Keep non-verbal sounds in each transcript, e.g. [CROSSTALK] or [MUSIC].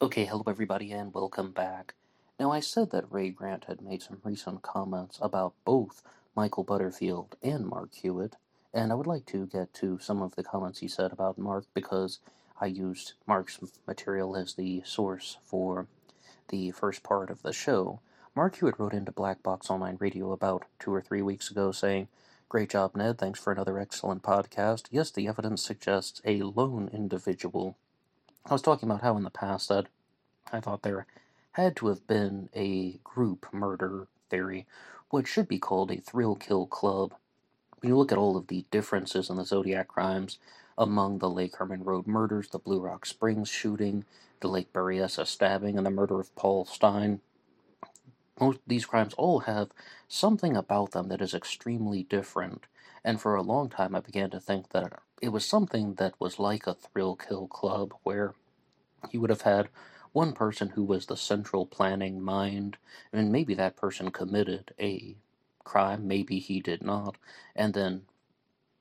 Okay, hello everybody, and welcome back. Now, I said that Ray Grant had made some recent comments about both Michael Butterfield and Mark Hewitt, and I would like to get to some of the comments he said about Mark because I used Mark's material as the source for the first part of the show. Mark Hewitt wrote into Black Box Online Radio about two or three weeks ago saying, Great job, Ned. Thanks for another excellent podcast. Yes, the evidence suggests a lone individual I was talking about how in the past that I thought there had to have been a group murder theory, what should be called a thrill kill club. When you look at all of the differences in the Zodiac crimes among the Lake Herman Road murders, the Blue Rock Springs shooting, the Lake Berryessa stabbing, and the murder of Paul Stine, most these crimes all have something about them that is extremely different. And for a long time, I began to think that it was something that was like a thrill kill club, where you would have had one person who was the central planning mind, and maybe that person committed a crime, maybe he did not, and then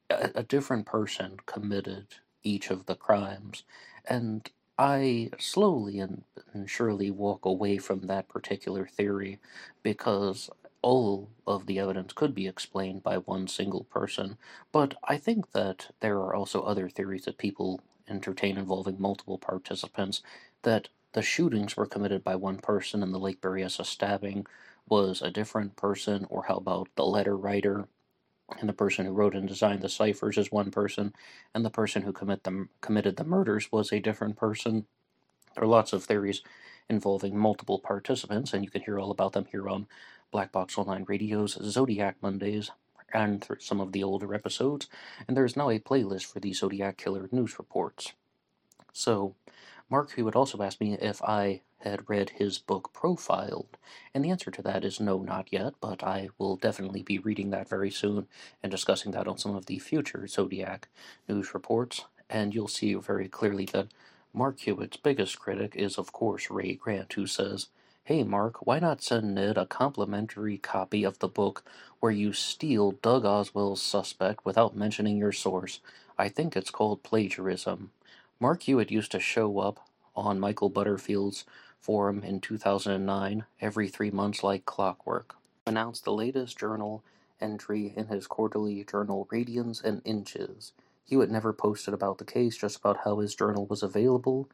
a, a different person committed each of the crimes. And I slowly and, and surely walk away from that particular theory because all of the evidence could be explained by one single person. But I think that there are also other theories that people entertain involving multiple participants that the shootings were committed by one person and the Lake Berryessa stabbing was a different person, or how about the letter writer and the person who wrote and designed the ciphers is one person, and the person who commit them, committed the murders was a different person. There are lots of theories involving multiple participants, and you can hear all about them here on Black Box Online Radio's Zodiac Mondays and through some of the older episodes, and there is now a playlist for the Zodiac Killer news reports. So, Mark, would also ask me if I had read his book Profiled, and the answer to that is no, not yet, but I will definitely be reading that very soon and discussing that on some of the future Zodiac news reports, and you'll see very clearly that Mark Hewitt's biggest critic is, of course, Ray Grant, who says, Hey Mark, why not send Ned a complimentary copy of the book where you steal Doug Oswell's suspect without mentioning your source? I think it's called plagiarism. Mark Hewitt used to show up on Michael Butterfield's forum in 2009 every three months like clockwork. Announced the latest journal entry in his quarterly journal Radians and Inches. Hewitt never posted about the case, just about how his journal was available.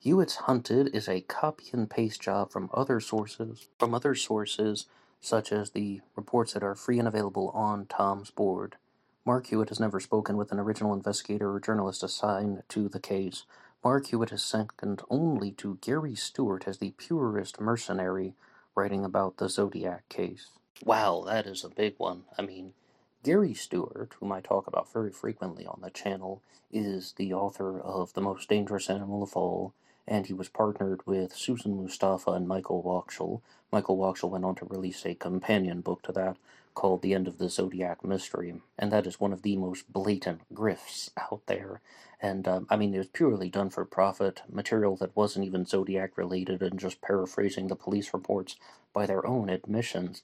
Hewitt's Hunted is a copy and paste job from other sources, from other sources such as the reports that are free and available on Tom's board. Mark Hewitt has never spoken with an original investigator or journalist assigned to the case. Mark Hewitt is second only to Gary Stewart as the purest mercenary writing about the Zodiac case. Wow, that is a big one. I mean, Gary Stewart, whom I talk about very frequently on the channel, is the author of The Most Dangerous Animal of All, and he was partnered with Susan Mustafa and Michael Wachsel. Michael Wachsel went on to release a companion book to that called The End of the Zodiac Mystery, and that is one of the most blatant grifts out there. And um, I mean, it was purely done for profit, material that wasn't even Zodiac related, and just paraphrasing the police reports by their own admissions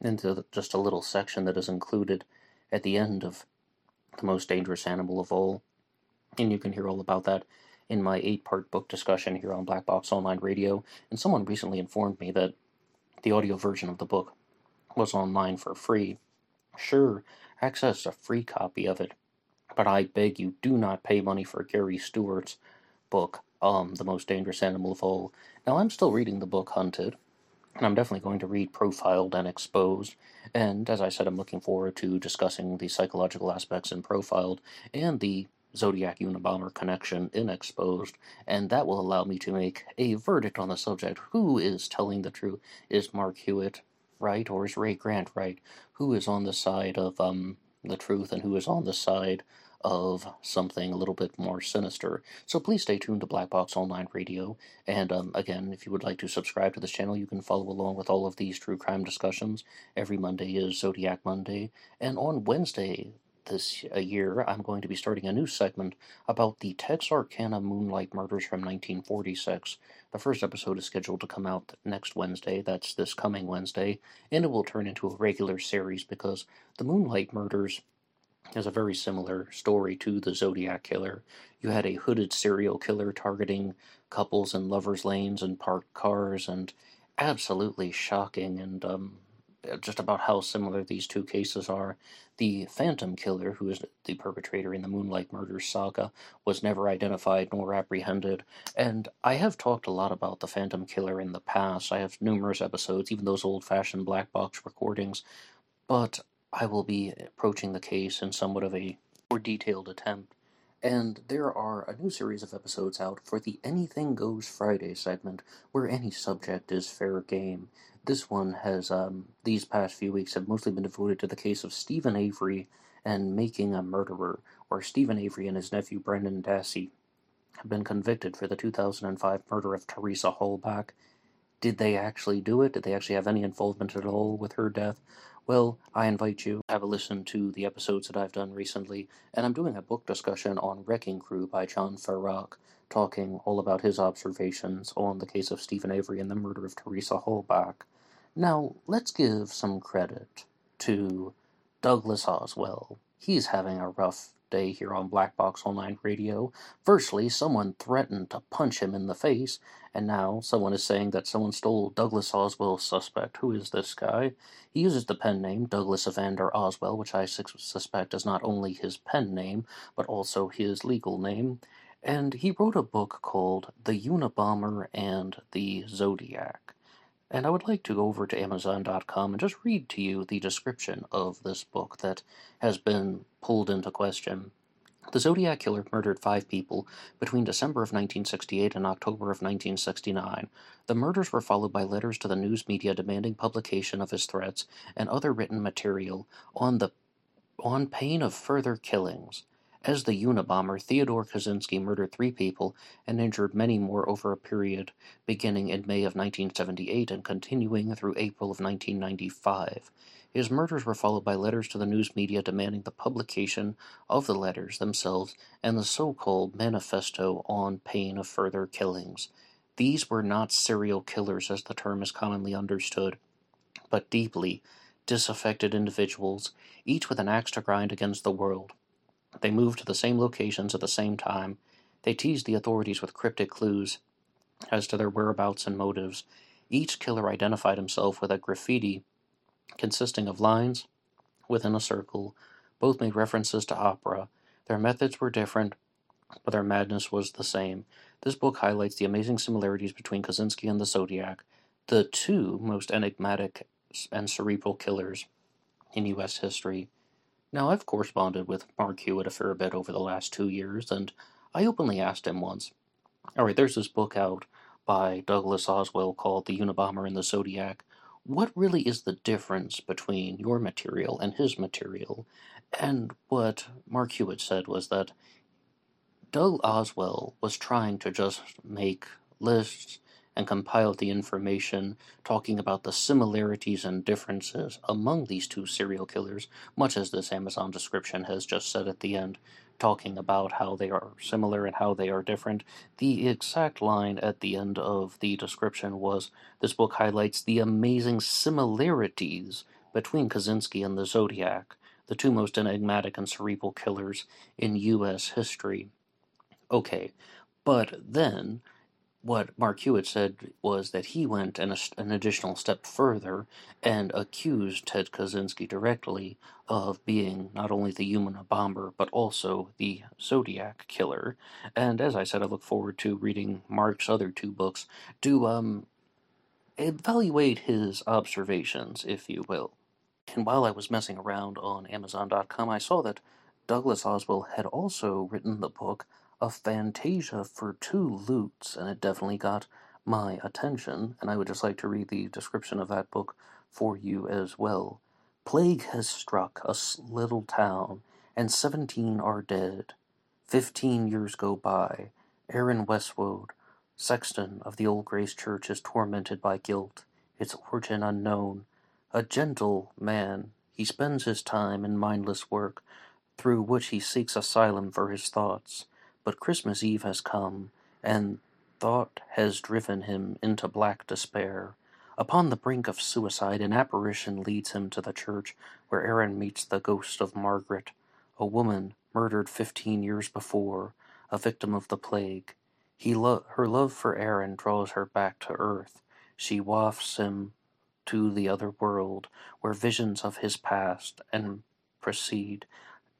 into just a little section that is included at the end of The Most Dangerous Animal of All. And you can hear all about that in my eight part book discussion here on Black Box Online Radio. And someone recently informed me that the audio version of the book was online for free. Sure, access a free copy of it, but I beg you do not pay money for Gary Stewart's book, um, The Most Dangerous Animal of All. Now, I'm still reading the book Hunted, and I'm definitely going to read Profiled and Exposed. And as I said, I'm looking forward to discussing the psychological aspects in Profiled and the Zodiac Unabomber connection in Exposed, and that will allow me to make a verdict on the subject. Who is telling the truth? Is Mark Hewitt right, or is Ray Grant right? Who is on the side of um, the truth, and who is on the side of something a little bit more sinister. So please stay tuned to Black Box Online Radio. And um, again, if you would like to subscribe to this channel, you can follow along with all of these true crime discussions. Every Monday is Zodiac Monday. And on Wednesday, this year, I'm going to be starting a new segment about the Texarkana Moonlight Murders from 1946. The first episode is scheduled to come out next Wednesday, that's this coming Wednesday, and it will turn into a regular series because the Moonlight Murders is a very similar story to the Zodiac Killer. You had a hooded serial killer targeting couples in lovers' lanes and parked cars, and absolutely shocking and um, just about how similar these two cases are. The Phantom Killer, who is the perpetrator in the Moonlight Murders saga, was never identified nor apprehended. And I have talked a lot about the Phantom Killer in the past. I have numerous episodes, even those old fashioned black box recordings. But I will be approaching the case in somewhat of a more detailed attempt. And there are a new series of episodes out for the Anything Goes Friday segment, where any subject is fair game. This one has, um, these past few weeks, have mostly been devoted to the case of Steven Avery and Making a Murderer, where Steven Avery and his nephew Brendan Dassey have been convicted for the 2005 murder of Teresa Halbach. Did they actually do it? Did they actually have any involvement at all with her death? Well, I invite you to have a listen to the episodes that I've done recently, and I'm doing a book discussion on Wrecking Crew by John Ferak, talking all about his observations on the case of Steven Avery and the murder of Teresa Halbach. Now, let's give some credit to Douglas Oswell. He's having a rough day here on Black Box Online Radio. Firstly, someone threatened to punch him in the face, and now someone is saying that someone stole Douglas Oswell's suspect. Who is this guy? He uses the pen name Douglas Evander Oswell, which I suspect is not only his pen name, but also his legal name. And he wrote a book called The Unabomber and the Zodiac. And I would like to go over to Amazon.com and just read to you the description of this book that has been pulled into question. The Zodiac Killer murdered five people between December of 1968 and October of 1969. The murders were followed by letters to the news media demanding publication of his threats and other written material on the on pain of further killings. As the Unabomber, Theodore Kaczynski murdered three people and injured many more over a period beginning in May of 1978 and continuing through April of 1995. His murders were followed by letters to the news media demanding the publication of the letters themselves and the so called manifesto on pain of further killings. These were not serial killers as the term is commonly understood, but deeply disaffected individuals, each with an axe to grind against the world. They moved to the same locations at the same time. They teased the authorities with cryptic clues as to their whereabouts and motives. Each killer identified himself with a graffiti consisting of lines within a circle. Both made references to opera. Their methods were different, but their madness was the same. This book highlights the amazing similarities between Kaczynski and the Zodiac, the two most enigmatic and cerebral killers in U.S. history. Now, I've corresponded with Mark Hewitt a fair bit over the last two years, and I openly asked him once, all right, there's this book out by Douglas Oswell called The Unabomber and the Zodiac. What really is the difference between your material and his material? And what Mark Hewitt said was that Doug Oswell was trying to just make lists and compiled the information talking about the similarities and differences among these two serial killers, much as this Amazon description has just said at the end, talking about how they are similar and how they are different. The exact line at the end of the description was This book highlights the amazing similarities between Kaczynski and the Zodiac, the two most enigmatic and cerebral killers in U.S. history. Okay, but then what Mark Hewitt said was that he went an, an additional step further and accused Ted Kaczynski directly of being not only the Unabomber but also the Zodiac killer. And as I said, I look forward to reading Mark's other two books to um, evaluate his observations, if you will. And while I was messing around on Amazon.com, I saw that Douglas Oswell had also written the book a Fantasia for Two Lutes, and it definitely got my attention, and I would just like to read the description of that book for you as well. Plague has struck a little town, and seventeen are dead. Fifteen years go by. Aaron Westwood, sexton of the Old Grace Church, is tormented by guilt, its origin unknown. A gentle man, he spends his time in mindless work, through which he seeks asylum for his thoughts. But Christmas Eve has come, and thought has driven him into black despair. Upon the brink of suicide, an apparition leads him to the church where Aaron meets the ghost of Margaret. a woman murdered fifteen years before, a victim of the plague. He lo- her love for Aaron draws her back to earth. She wafts him to the other world, where visions of his past and proceed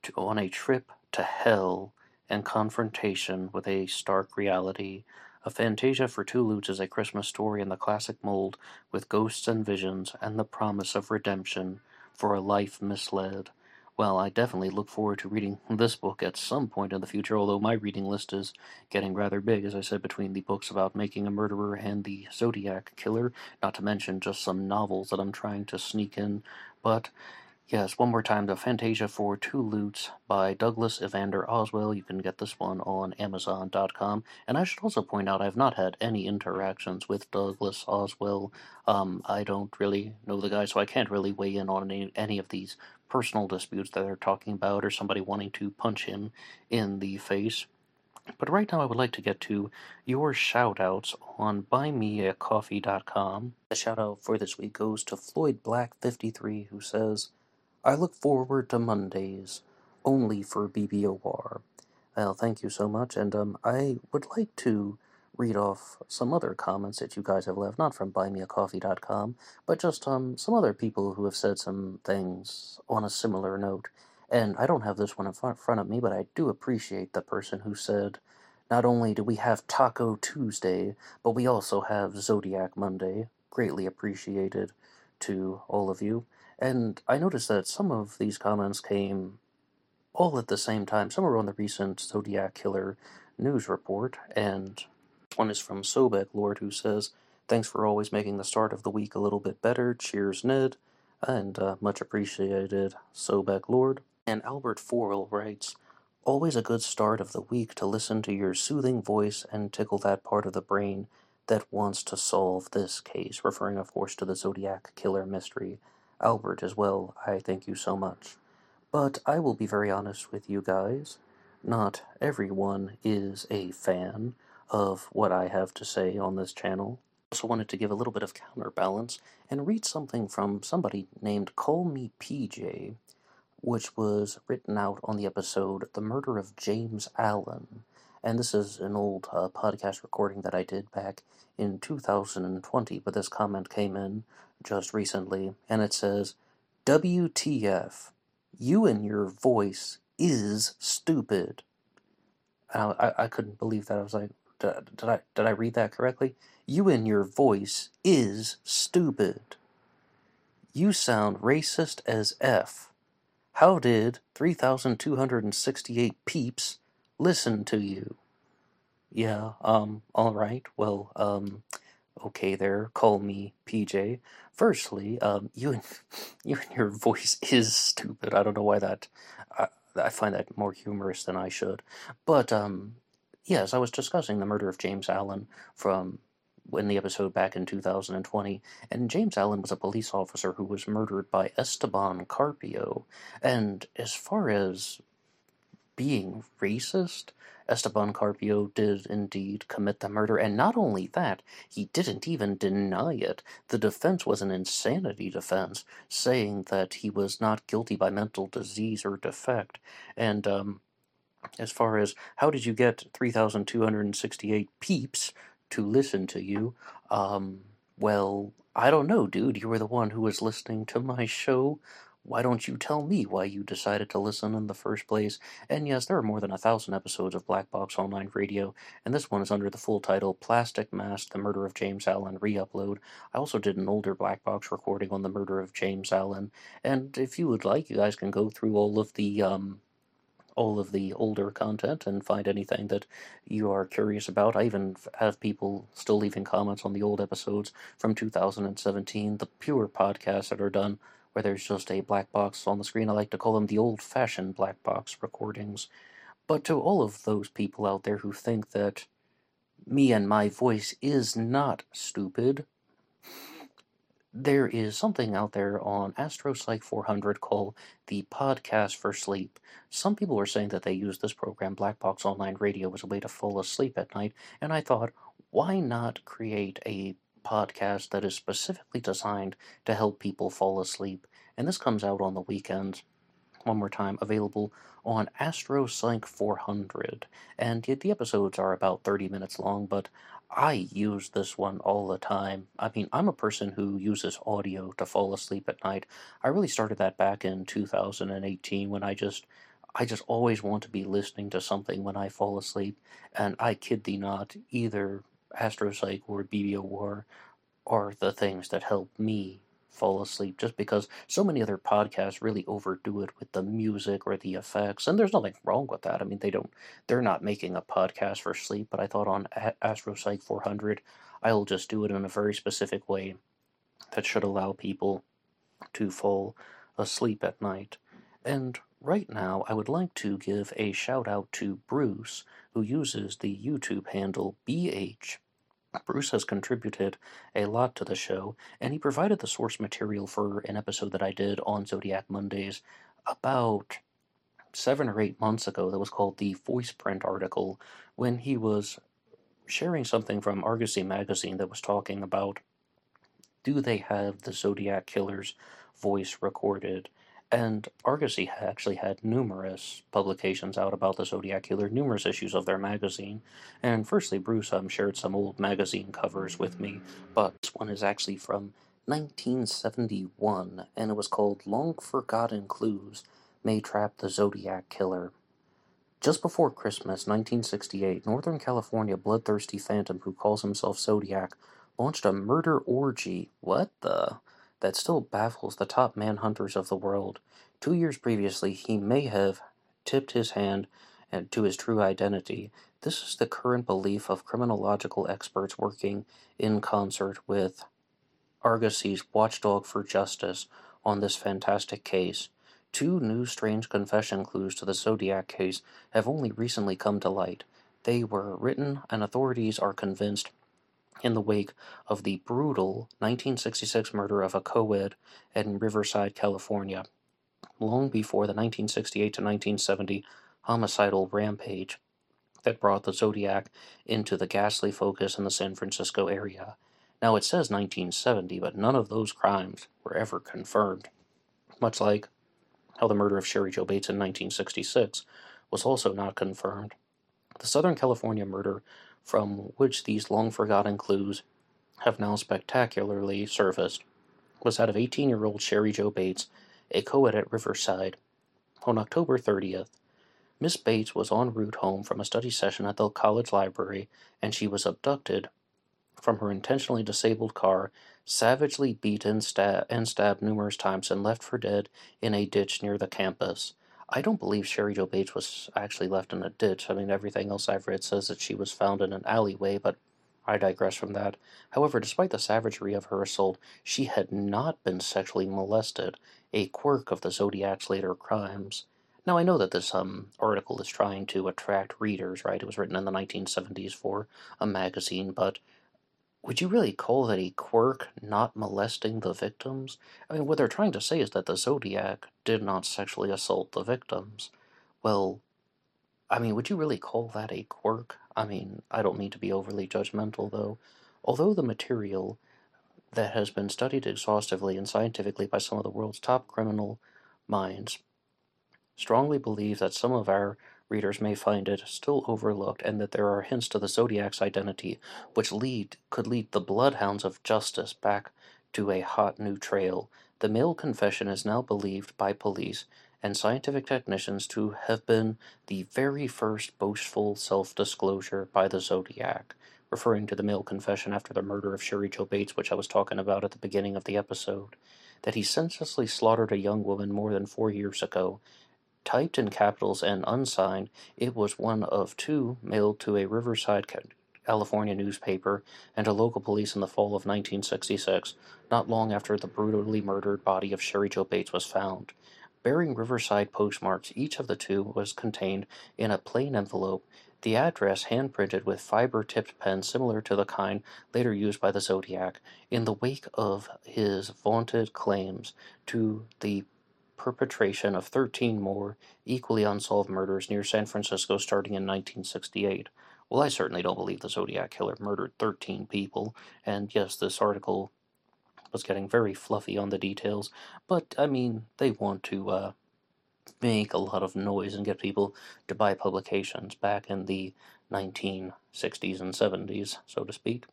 to, on a trip to hell and confrontation with a stark reality. A Fantasia for Two Lutes is a Christmas story in the classic mold with ghosts and visions and the promise of redemption for a life misled. Well, I definitely look forward to reading this book at some point in the future, although my reading list is getting rather big, as I said, between the books about making a murderer and the Zodiac Killer, not to mention just some novels that I'm trying to sneak in. But Yes, one more time, The Fantasia for Two Lutes by Douglas Evander Oswell. You can get this one on Amazon.com. And I should also point out I've not had any interactions with Douglas Oswell. Um, I don't really know the guy, so I can't really weigh in on any, any of these personal disputes that they're talking about or somebody wanting to punch him in the face. But right now, I would like to get to your shout outs on buymeacoffee.com. The shout out for this week goes to Floyd Black53, who says, I look forward to Mondays only for BBOR. Well, thank you so much, and um, I would like to read off some other comments that you guys have left, not from buymeacoffee.com, but just um, some other people who have said some things on a similar note. And I don't have this one in front of me, but I do appreciate the person who said, not only do we have Taco Tuesday, but we also have Zodiac Monday. Greatly appreciated to all of you. And I noticed that some of these comments came all at the same time. Some were on the recent Zodiac Killer news report, and one is from Sobek Lord, who says, Thanks for always making the start of the week a little bit better. Cheers, Ned. And uh, much appreciated, Sobek Lord. And Albert Forel writes, Always a good start of the week to listen to your soothing voice and tickle that part of the brain that wants to solve this case, referring, of course, to the Zodiac Killer mystery. Albert as well, I thank you so much. But I will be very honest with you guys. Not everyone is a fan of what I have to say on this channel. Also wanted to give a little bit of counterbalance and read something from somebody named Call Me PJ, which was written out on the episode The Murder of James Allen. And this is an old uh, podcast recording that I did back in 2020, but this comment came in just recently, and it says, WTF, you and your voice is stupid. I, I, I couldn't believe that. I was like, did I did I read that correctly? You and your voice is stupid. You sound racist as F. How did 3,268 peeps listen to you? Yeah, um, alright, well, um, okay there, call me PJ. Firstly, um, you and [LAUGHS] you and your voice is stupid. I don't know why that. I, I find that more humorous than I should. But um, yes, I was discussing the murder of James Allen from in the episode back in 2020, and James Allen was a police officer who was murdered by Esteban Carpio. And as far as being racist, Esteban Carpio did indeed commit the murder, and not only that, he didn't even deny it. The defense was an insanity defense, saying that he was not guilty by mental disease or defect. And um, as far as how did you get 3,268 peeps to listen to you, um, well, I don't know, dude. You were the one who was listening to my show why don't you tell me why you decided to listen in the first place? And yes, there are more than a thousand episodes of Black Box Online Radio, and this one is under the full title Plastic Mask The Murder of James Allen re upload. I also did an older Black Box recording on the murder of James Allen, and if you would like, you guys can go through all of the, um, all of the older content and find anything that you are curious about. I even have people still leaving comments on the old episodes from 2017, the pure podcasts that are done where there's just a black box on the screen. I like to call them the old fashioned black box recordings. But to all of those people out there who think that me and my voice is not stupid, there is something out there on AstroPsych 400 called the Podcast for Sleep. Some people were saying that they use this program, Black Box Online Radio, as a way to fall asleep at night, and I thought, why not create a podcast that is specifically designed to help people fall asleep, and this comes out on the weekends. one more time, available on AstroPsych 400. And the episodes are about 30 minutes long, but I use this one all the time. I mean, I'm a person who uses audio to fall asleep at night. I really started that back in 2018 when I just I just always want to be listening to something when I fall asleep, and I kid thee not, either AstroPsych or BBOR are the things that help me fall asleep just because so many other podcasts really overdo it with the music or the effects and there's nothing wrong with that. I mean they don't they're not making a podcast for sleep but i thought on astropsych 400 i'll just do it in a very specific way that should allow people to fall asleep at night. And right now i would like to give a shout out to bruce who uses the youtube handle bh Bruce has contributed a lot to the show, and he provided the source material for an episode that I did on Zodiac Mondays about seven or eight months ago that was called the Voice Print article when he was sharing something from Argosy magazine that was talking about do they have the Zodiac Killer's voice recorded? And Argosy actually had numerous publications out about the Zodiac Killer, numerous issues of their magazine. And firstly, Bruce um, shared some old magazine covers with me, but this one is actually from 1971, and it was called Long Forgotten Clues May Trap the Zodiac Killer. Just before Christmas 1968, Northern California bloodthirsty phantom who calls himself Zodiac launched a murder orgy. What the? That still baffles the top manhunters of the world. Two years previously, he may have tipped his hand uh, to his true identity. This is the current belief of criminological experts working in concert with Argosy's watchdog for justice on this fantastic case. Two new strange confession clues to the Zodiac case have only recently come to light. They were written, and authorities are convinced in the wake of the brutal 1966 murder of a co-ed in Riverside, California, long before the 1968 to 1970 homicidal rampage that brought the Zodiac into the ghastly focus in the San Francisco area. Now it says 1970, but none of those crimes were ever confirmed. Much like how the murder of Cheri Jo Bates in 1966 was also not confirmed. The Southern California murder from which these long forgotten clues have now spectacularly surfaced, was that of 18 year old Cheri Jo Bates, a co ed at Riverside. On October 30th, Miss Bates was en route home from a study session at the college library and she was abducted from her intentionally disabled car, savagely beaten stab- and stabbed numerous times, and left for dead in a ditch near the campus. I don't believe Cheri Jo Bates was actually left in a ditch. I mean, everything else I've read says that she was found in an alleyway, but I digress from that. However, despite the savagery of her assault, she had not been sexually molested, a quirk of the Zodiac's later crimes. Now, I know that this um, article is trying to attract readers, right? It was written in the 1970s for a magazine, but would you really call that a quirk not molesting the victims? I mean, what they're trying to say is that the Zodiac did not sexually assault the victims. Well, I mean, would you really call that a quirk? I mean, I don't mean to be overly judgmental, though. Although the material that has been studied exhaustively and scientifically by some of the world's top criminal minds strongly believe that some of our readers may find it still overlooked and that there are hints to the Zodiac's identity which lead could lead the bloodhounds of justice back to a hot new trail. The male confession is now believed by police and scientific technicians to have been the very first boastful self-disclosure by the Zodiac, referring to the male confession after the murder of Cheri Jo Bates, which I was talking about at the beginning of the episode, that he senselessly slaughtered a young woman more than four years ago Typed in capitals and unsigned, it was one of two mailed to a Riverside, California newspaper and to local police in the fall of 1966, not long after the brutally murdered body of Cheri Jo Bates was found. Bearing Riverside postmarks, each of the two was contained in a plain envelope, the address hand-printed with fiber-tipped pen similar to the kind later used by the Zodiac, in the wake of his vaunted claims to the perpetration of 13 more equally unsolved murders near San Francisco starting in 1968. Well, I certainly don't believe the Zodiac Killer murdered 13 people, and yes, this article was getting very fluffy on the details, but I mean, they want to uh, make a lot of noise and get people to buy publications back in the 1960s and 70s, so to speak.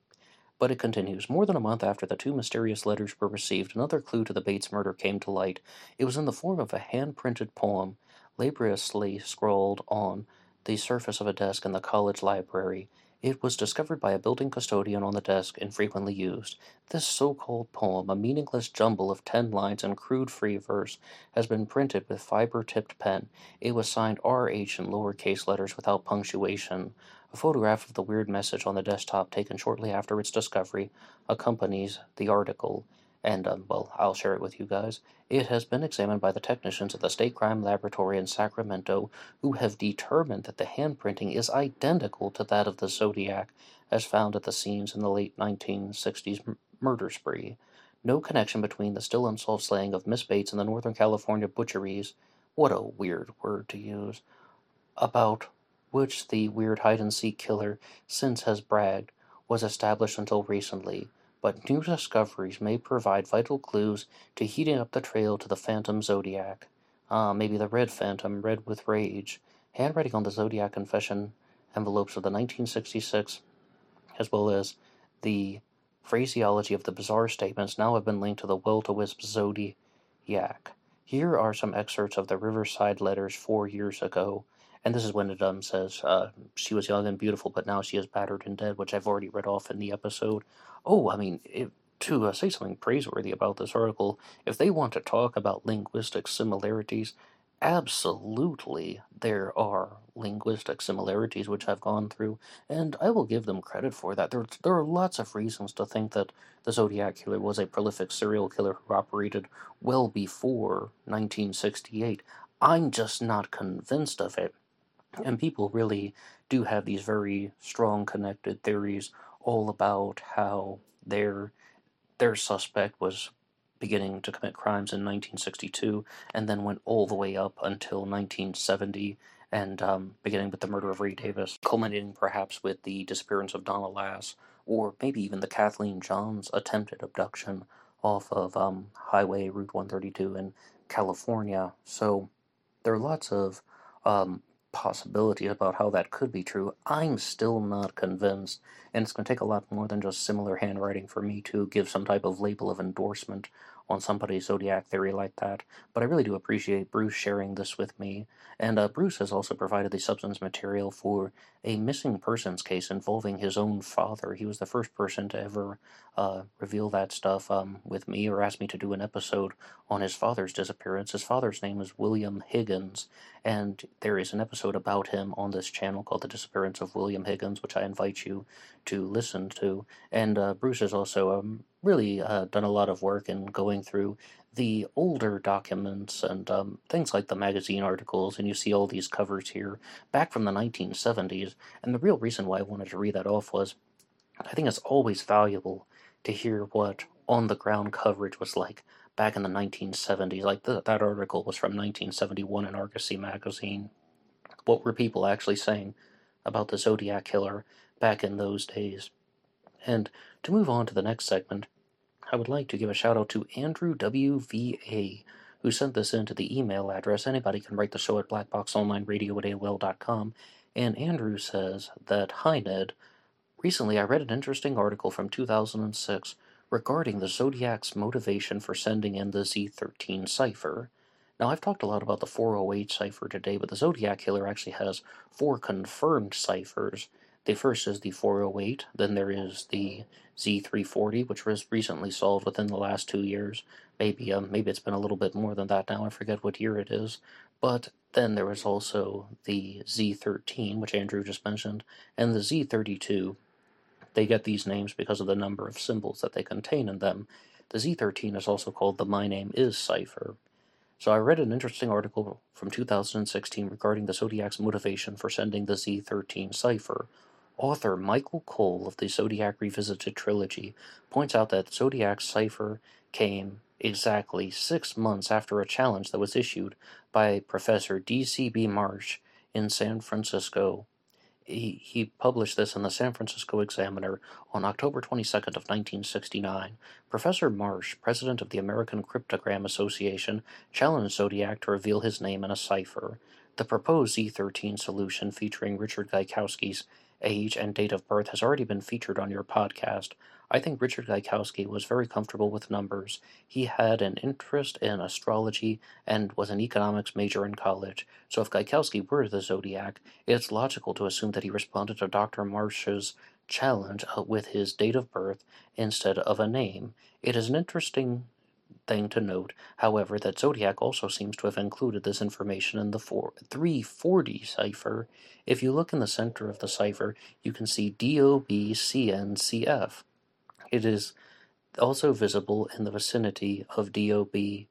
But it continues. More than a month after the two mysterious letters were received, another clue to the Bates murder came to light. It was in the form of a hand printed poem, laboriously scrawled on the surface of a desk in the college library. It was discovered by a building custodian on the desk and frequently used. This so called poem, a meaningless jumble of ten lines in crude free verse, has been printed with fiber tipped pen. It was signed R.H. in lower case letters without punctuation. A photograph of the weird message on the desktop, taken shortly after its discovery, accompanies the article and um, well, I'll share it with you guys. It has been examined by the technicians at the State Crime Laboratory in Sacramento, who have determined that the handprinting is identical to that of the Zodiac, as found at the scenes in the late 1960s m- murder spree. No connection between the still unsolved slaying of Miss Bates and the Northern California butcheries. What a weird word to use. About which the weird hide and seek killer since has bragged was established until recently but new discoveries may provide vital clues to heating up the trail to the Phantom Zodiac. Ah, maybe the Red Phantom, red with rage. Handwriting on the Zodiac confession envelopes of the 1966, as well as the phraseology of the bizarre statements, now have been linked to the will to wisp Zodiac. Here are some excerpts of the Riverside letters four years ago. And this is when it um, says uh, she was young and beautiful, but now she is battered and dead, which I've already read off in the episode. Oh, I mean, if, to uh, say something praiseworthy about this article, if they want to talk about linguistic similarities, absolutely there are linguistic similarities which I've gone through, and I will give them credit for that. There, there are lots of reasons to think that the Zodiac Killer was a prolific serial killer who operated well before 1968. I'm just not convinced of it. And people really do have these very strong connected theories all about how their their suspect was beginning to commit crimes in 1962 and then went all the way up until 1970 and um, beginning with the murder of Ray Davis, culminating perhaps with the disappearance of Donna Lass, or maybe even the Kathleen Johns attempted abduction off of um, Highway Route 132 in California. So there are lots of um, possibility about how that could be true, I'm still not convinced, and it's going to take a lot more than just similar handwriting for me to give some type of label of endorsement on somebody's zodiac theory like that. But I really do appreciate Bruce sharing this with me, and uh, Bruce has also provided the substance material for a missing persons case involving his own father. He was the first person to ever uh, reveal that stuff um, with me or ask me to do an episode on his father's disappearance. His father's name is William Higgins, and there is an episode about him on this channel called The Disappearance of William Higgins, which I invite you to listen to. And uh, Bruce is also um, really uh, done a lot of work in going through the older documents and um, things like the magazine articles, and you see all these covers here back from the 1970s. And the real reason why I wanted to read that off was I think it's always valuable to hear what on the ground coverage was like back in the 1970s. Like that article was from 1971 in Argosy magazine. What were people actually saying about the Zodiac killer back in those days? And to move on to the next segment, I would like to give a shout out to Andrew WVA, who sent this in to the email address. Anybody can write the show at blackboxonlineradio at AOL.com. And Andrew says that, Hi Ned, recently I read an interesting article from 2006 regarding the Zodiac's motivation for sending in the Z13 cipher. Now, I've talked a lot about the 408 cipher today, but the Zodiac Killer actually has four confirmed ciphers. The first is the 408, then there is the Z340, which was recently solved within the last two years. Maybe um, maybe it's been a little bit more than that now. I forget what year it is. But then there was also the Z13, which Andrew just mentioned, and the Z32, they get these names because of the number of symbols that they contain in them. The Z13 is also called the My Name Is cipher. So I read an interesting article from 2016 regarding the Zodiac's motivation for sending the Z13 cipher. Author Michael Cole of the Zodiac Revisited trilogy points out that Zodiac's cipher came exactly six months after a challenge that was issued by Professor D.C.B. Marsh in San Francisco he, he published this in the San Francisco Examiner on October 22nd of 1969. Professor Marsh, president of the American Cryptogram Association, challenged Zodiac to reveal his name in a cipher. The proposed Z13 solution featuring Richard Gaikowski's age and date of birth has already been featured on your podcast. I think Richard Gaikowski was very comfortable with numbers. He had an interest in astrology and was an economics major in college. So if Gaikowski were the zodiac, it's logical to assume that he responded to Dr. Marsh's challenge uh, with his date of birth instead of a name. It is an interesting thing to note, however, that Zodiac also seems to have included this information in the 340 cipher. If you look in the center of the cipher, you can see DOBCNCF. It is also visible in the vicinity of DOB.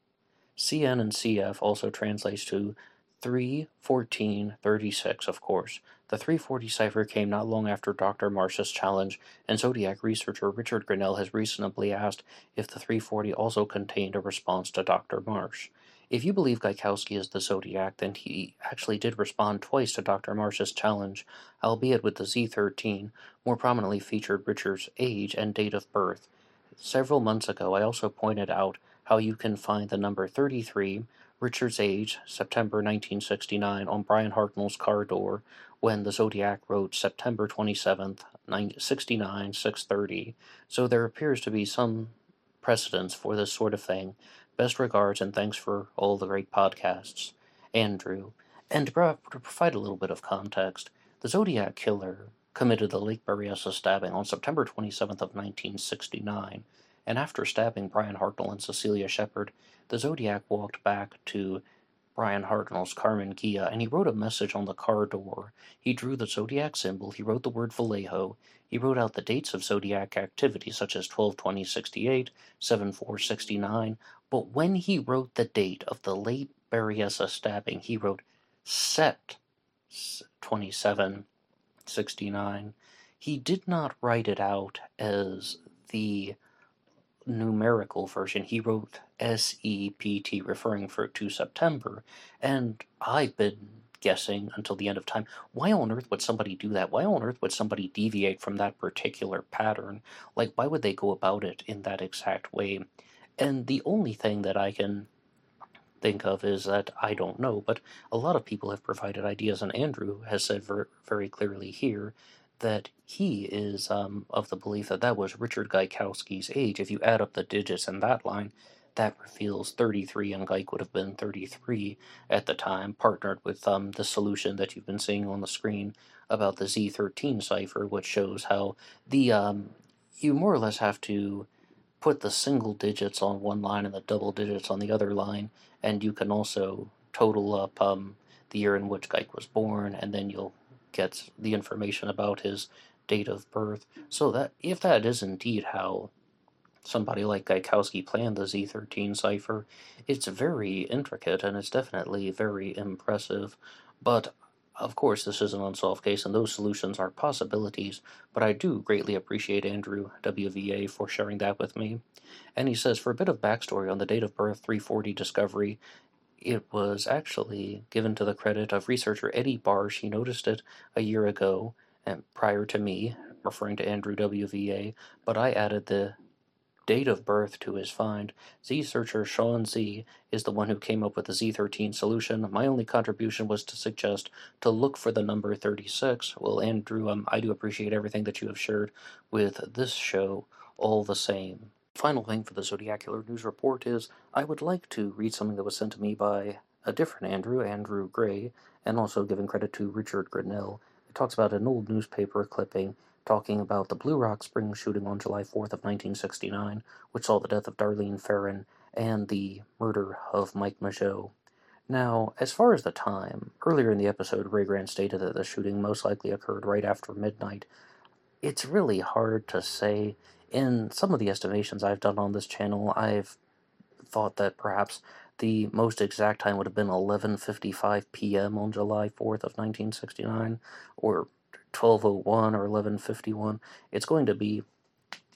CN and CF also translates to 31436, of course. The 340 cipher came not long after Dr. Marsh's challenge, and Zodiac researcher Richard Grinnell has reasonably asked if the 340 also contained a response to Dr. Marsh. If you believe Gaikowski is the Zodiac, then he actually did respond twice to Dr. Marsh's challenge, albeit with the Z13, more prominently featured Richard's age and date of birth. Several months ago, I also pointed out how you can find the number 33, Richard's age, September 1969, on Bryan Hartnell's car door when the Zodiac wrote September 27th, 69, 630. So there appears to be some precedence for this sort of thing. Best regards and thanks for all the great podcasts. Andrew. And to provide a little bit of context, the Zodiac Killer committed the Lake Berryessa stabbing on September 27th of 1969, and after stabbing Brian Hartnell and Cecilia Shepard, the Zodiac walked back to Bryan Hartnell's Karmann Ghia, and he wrote a message on the car door. He drew the Zodiac symbol, he wrote the word Vallejo, he wrote out the dates of Zodiac activity, such as 12-20-68, 7-4-69, but when he wrote the date of the Lake Berryessa stabbing, he wrote Sept 2769. He did not write it out as the numerical version, he wrote SEPT, referring for, to September, and I've been guessing until the end of time. Why on earth would somebody do that? Why on earth would somebody deviate from that particular pattern? Like, why would they go about it in that exact way? And the only thing that I can think of is that I don't know, but a lot of people have provided ideas, and Andrew has said ver- very clearly here that he is um, of the belief that that was Richard Gaikowski's age. If you add up the digits in that line, that reveals 33, and Geik would have been 33 at the time, partnered with um, the solution that you've been seeing on the screen about the Z13 cipher, which shows how the um, you more or less have to put the single digits on one line and the double digits on the other line, and you can also total up um, the year in which Geik was born, and then you'll gets the information about his date of birth. So that if that is indeed how somebody like Gaikowski planned the Z13 cipher, it's very intricate and it's definitely very impressive. But of course, this is an unsolved case, and those solutions are possibilities, but I do greatly appreciate Andrew WVA for sharing that with me. And he says, for a bit of backstory on the date of birth 340 discovery, it was actually given to the credit of researcher Eddie Barsh. He noticed it a year ago, and prior to me, referring to Andrew WVA, but I added the date of birth to his find. Z searcher Sean Z is the one who came up with the Z13 solution. My only contribution was to suggest to look for the number 36. Well, Andrew, um, I do appreciate everything that you have shared with this show all the same. Final thing for the Zodiacular News Report is I would like to read something that was sent to me by a different Andrew, Andrew Gray, and also giving credit to Richard Grinnell. It talks about an old newspaper clipping talking about the Blue Rock Springs shooting on July 4th of 1969, which saw the death of Darlene Ferrin and the murder of Mike Mageau. Now, as far as the time, earlier in the episode, Ray Grant stated that the shooting most likely occurred right after midnight. It's really hard to say in some of the estimations I've done on this channel, I've thought that perhaps the most exact time would have been 11:55 p.m. on July 4th of 1969 or 12:01 or 11:51. It's going to be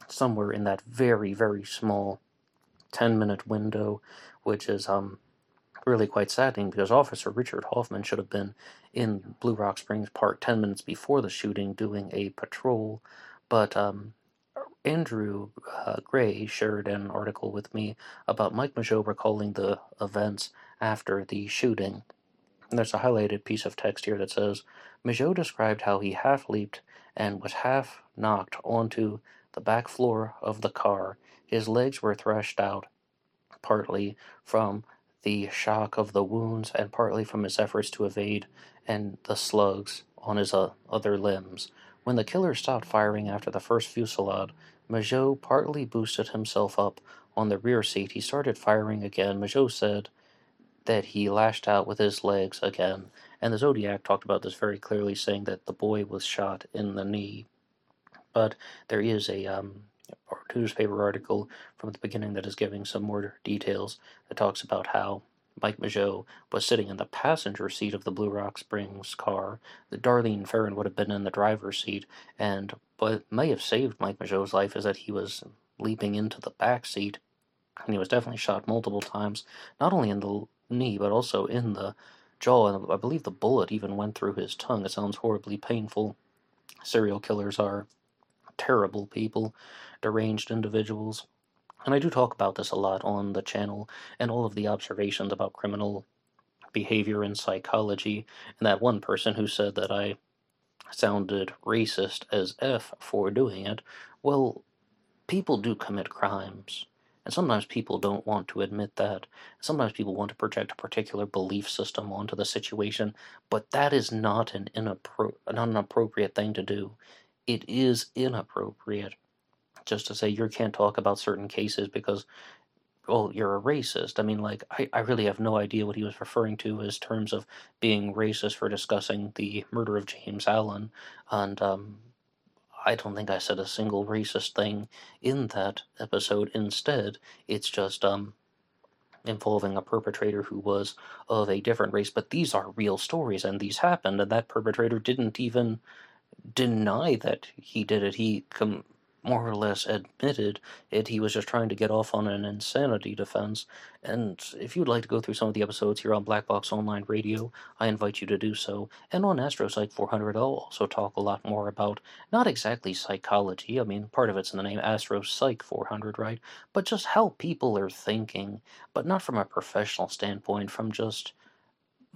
somewhere in that very very small 10 minute window which is um really quite saddening because Officer Richard Hoffman should have been in Blue Rock Springs Park 10 minutes before the shooting doing a patrol. But um, Andrew uh, Gray shared an article with me about Mike Mageau recalling the events after the shooting. And there's a highlighted piece of text here that says Mageau described how he half leaped and was half knocked onto the back floor of the car. His legs were thrashed out, partly from the shock of the wounds and partly from his efforts to evade and the slugs on his uh, other limbs. When the killer stopped firing after the first fusillade, Mageau partly boosted himself up on the rear seat. He started firing again. Mageau said that he lashed out with his legs again, and the Zodiac talked about this very clearly, saying that the boy was shot in the knee. But there is a um, newspaper article from the beginning that is giving some more details that talks about how Mike Mageau was sitting in the passenger seat of the Blue Rock Springs car. The Darlene Ferrin would have been in the driver's seat, and what may have saved Mike Mageau's life is that he was leaping into the back seat, and he was definitely shot multiple times, not only in the knee but also in the jaw, and I believe the bullet even went through his tongue. It sounds horribly painful. Serial killers are terrible people, deranged individuals. And I do talk about this a lot on the channel and all of the observations about criminal behavior and psychology. And that one person who said that I sounded racist as F for doing it, well, people do commit crimes. And sometimes people don't want to admit that. Sometimes people want to project a particular belief system onto the situation, but that is not an, inappro- not an appropriate thing to do. It is inappropriate just to say you can't talk about certain cases because well, you're a racist. I mean, like, I, I really have no idea what he was referring to as terms of being racist for discussing the murder of James Allen. And um, I don't think I said a single racist thing in that episode. Instead, it's just um, involving a perpetrator who was of a different race. But these are real stories, and these happened, and that perpetrator didn't even deny that he did it. He com- more or less admitted it. He was just trying to get off on an insanity defense. And if you'd like to go through some of the episodes here on Black Box Online Radio, I invite you to do so. And on Astro Psych 400, I'll also talk a lot more about not exactly psychology. I mean, part of it's in the name Astro Psych 400, right? But just how people are thinking, but not from a professional standpoint, from just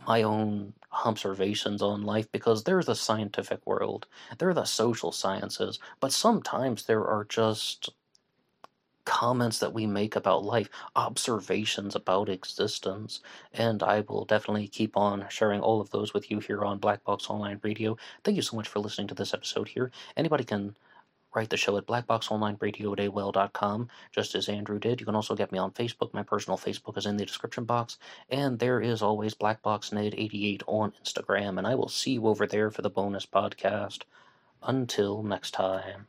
my own observations on life because there's the scientific world, there are the social sciences, but sometimes there are just comments that we make about life, observations about existence, and I will definitely keep on sharing all of those with you here on Black Box Online Radio. Thank you so much for listening to this episode here. Anybody can write the show at blackboxonlineradio@aol.com, just as Andrew did. You can also get me on Facebook. My personal Facebook is in the description box, and there is always blackboxned88 on Instagram, and I will see you over there for the bonus podcast. Until next time.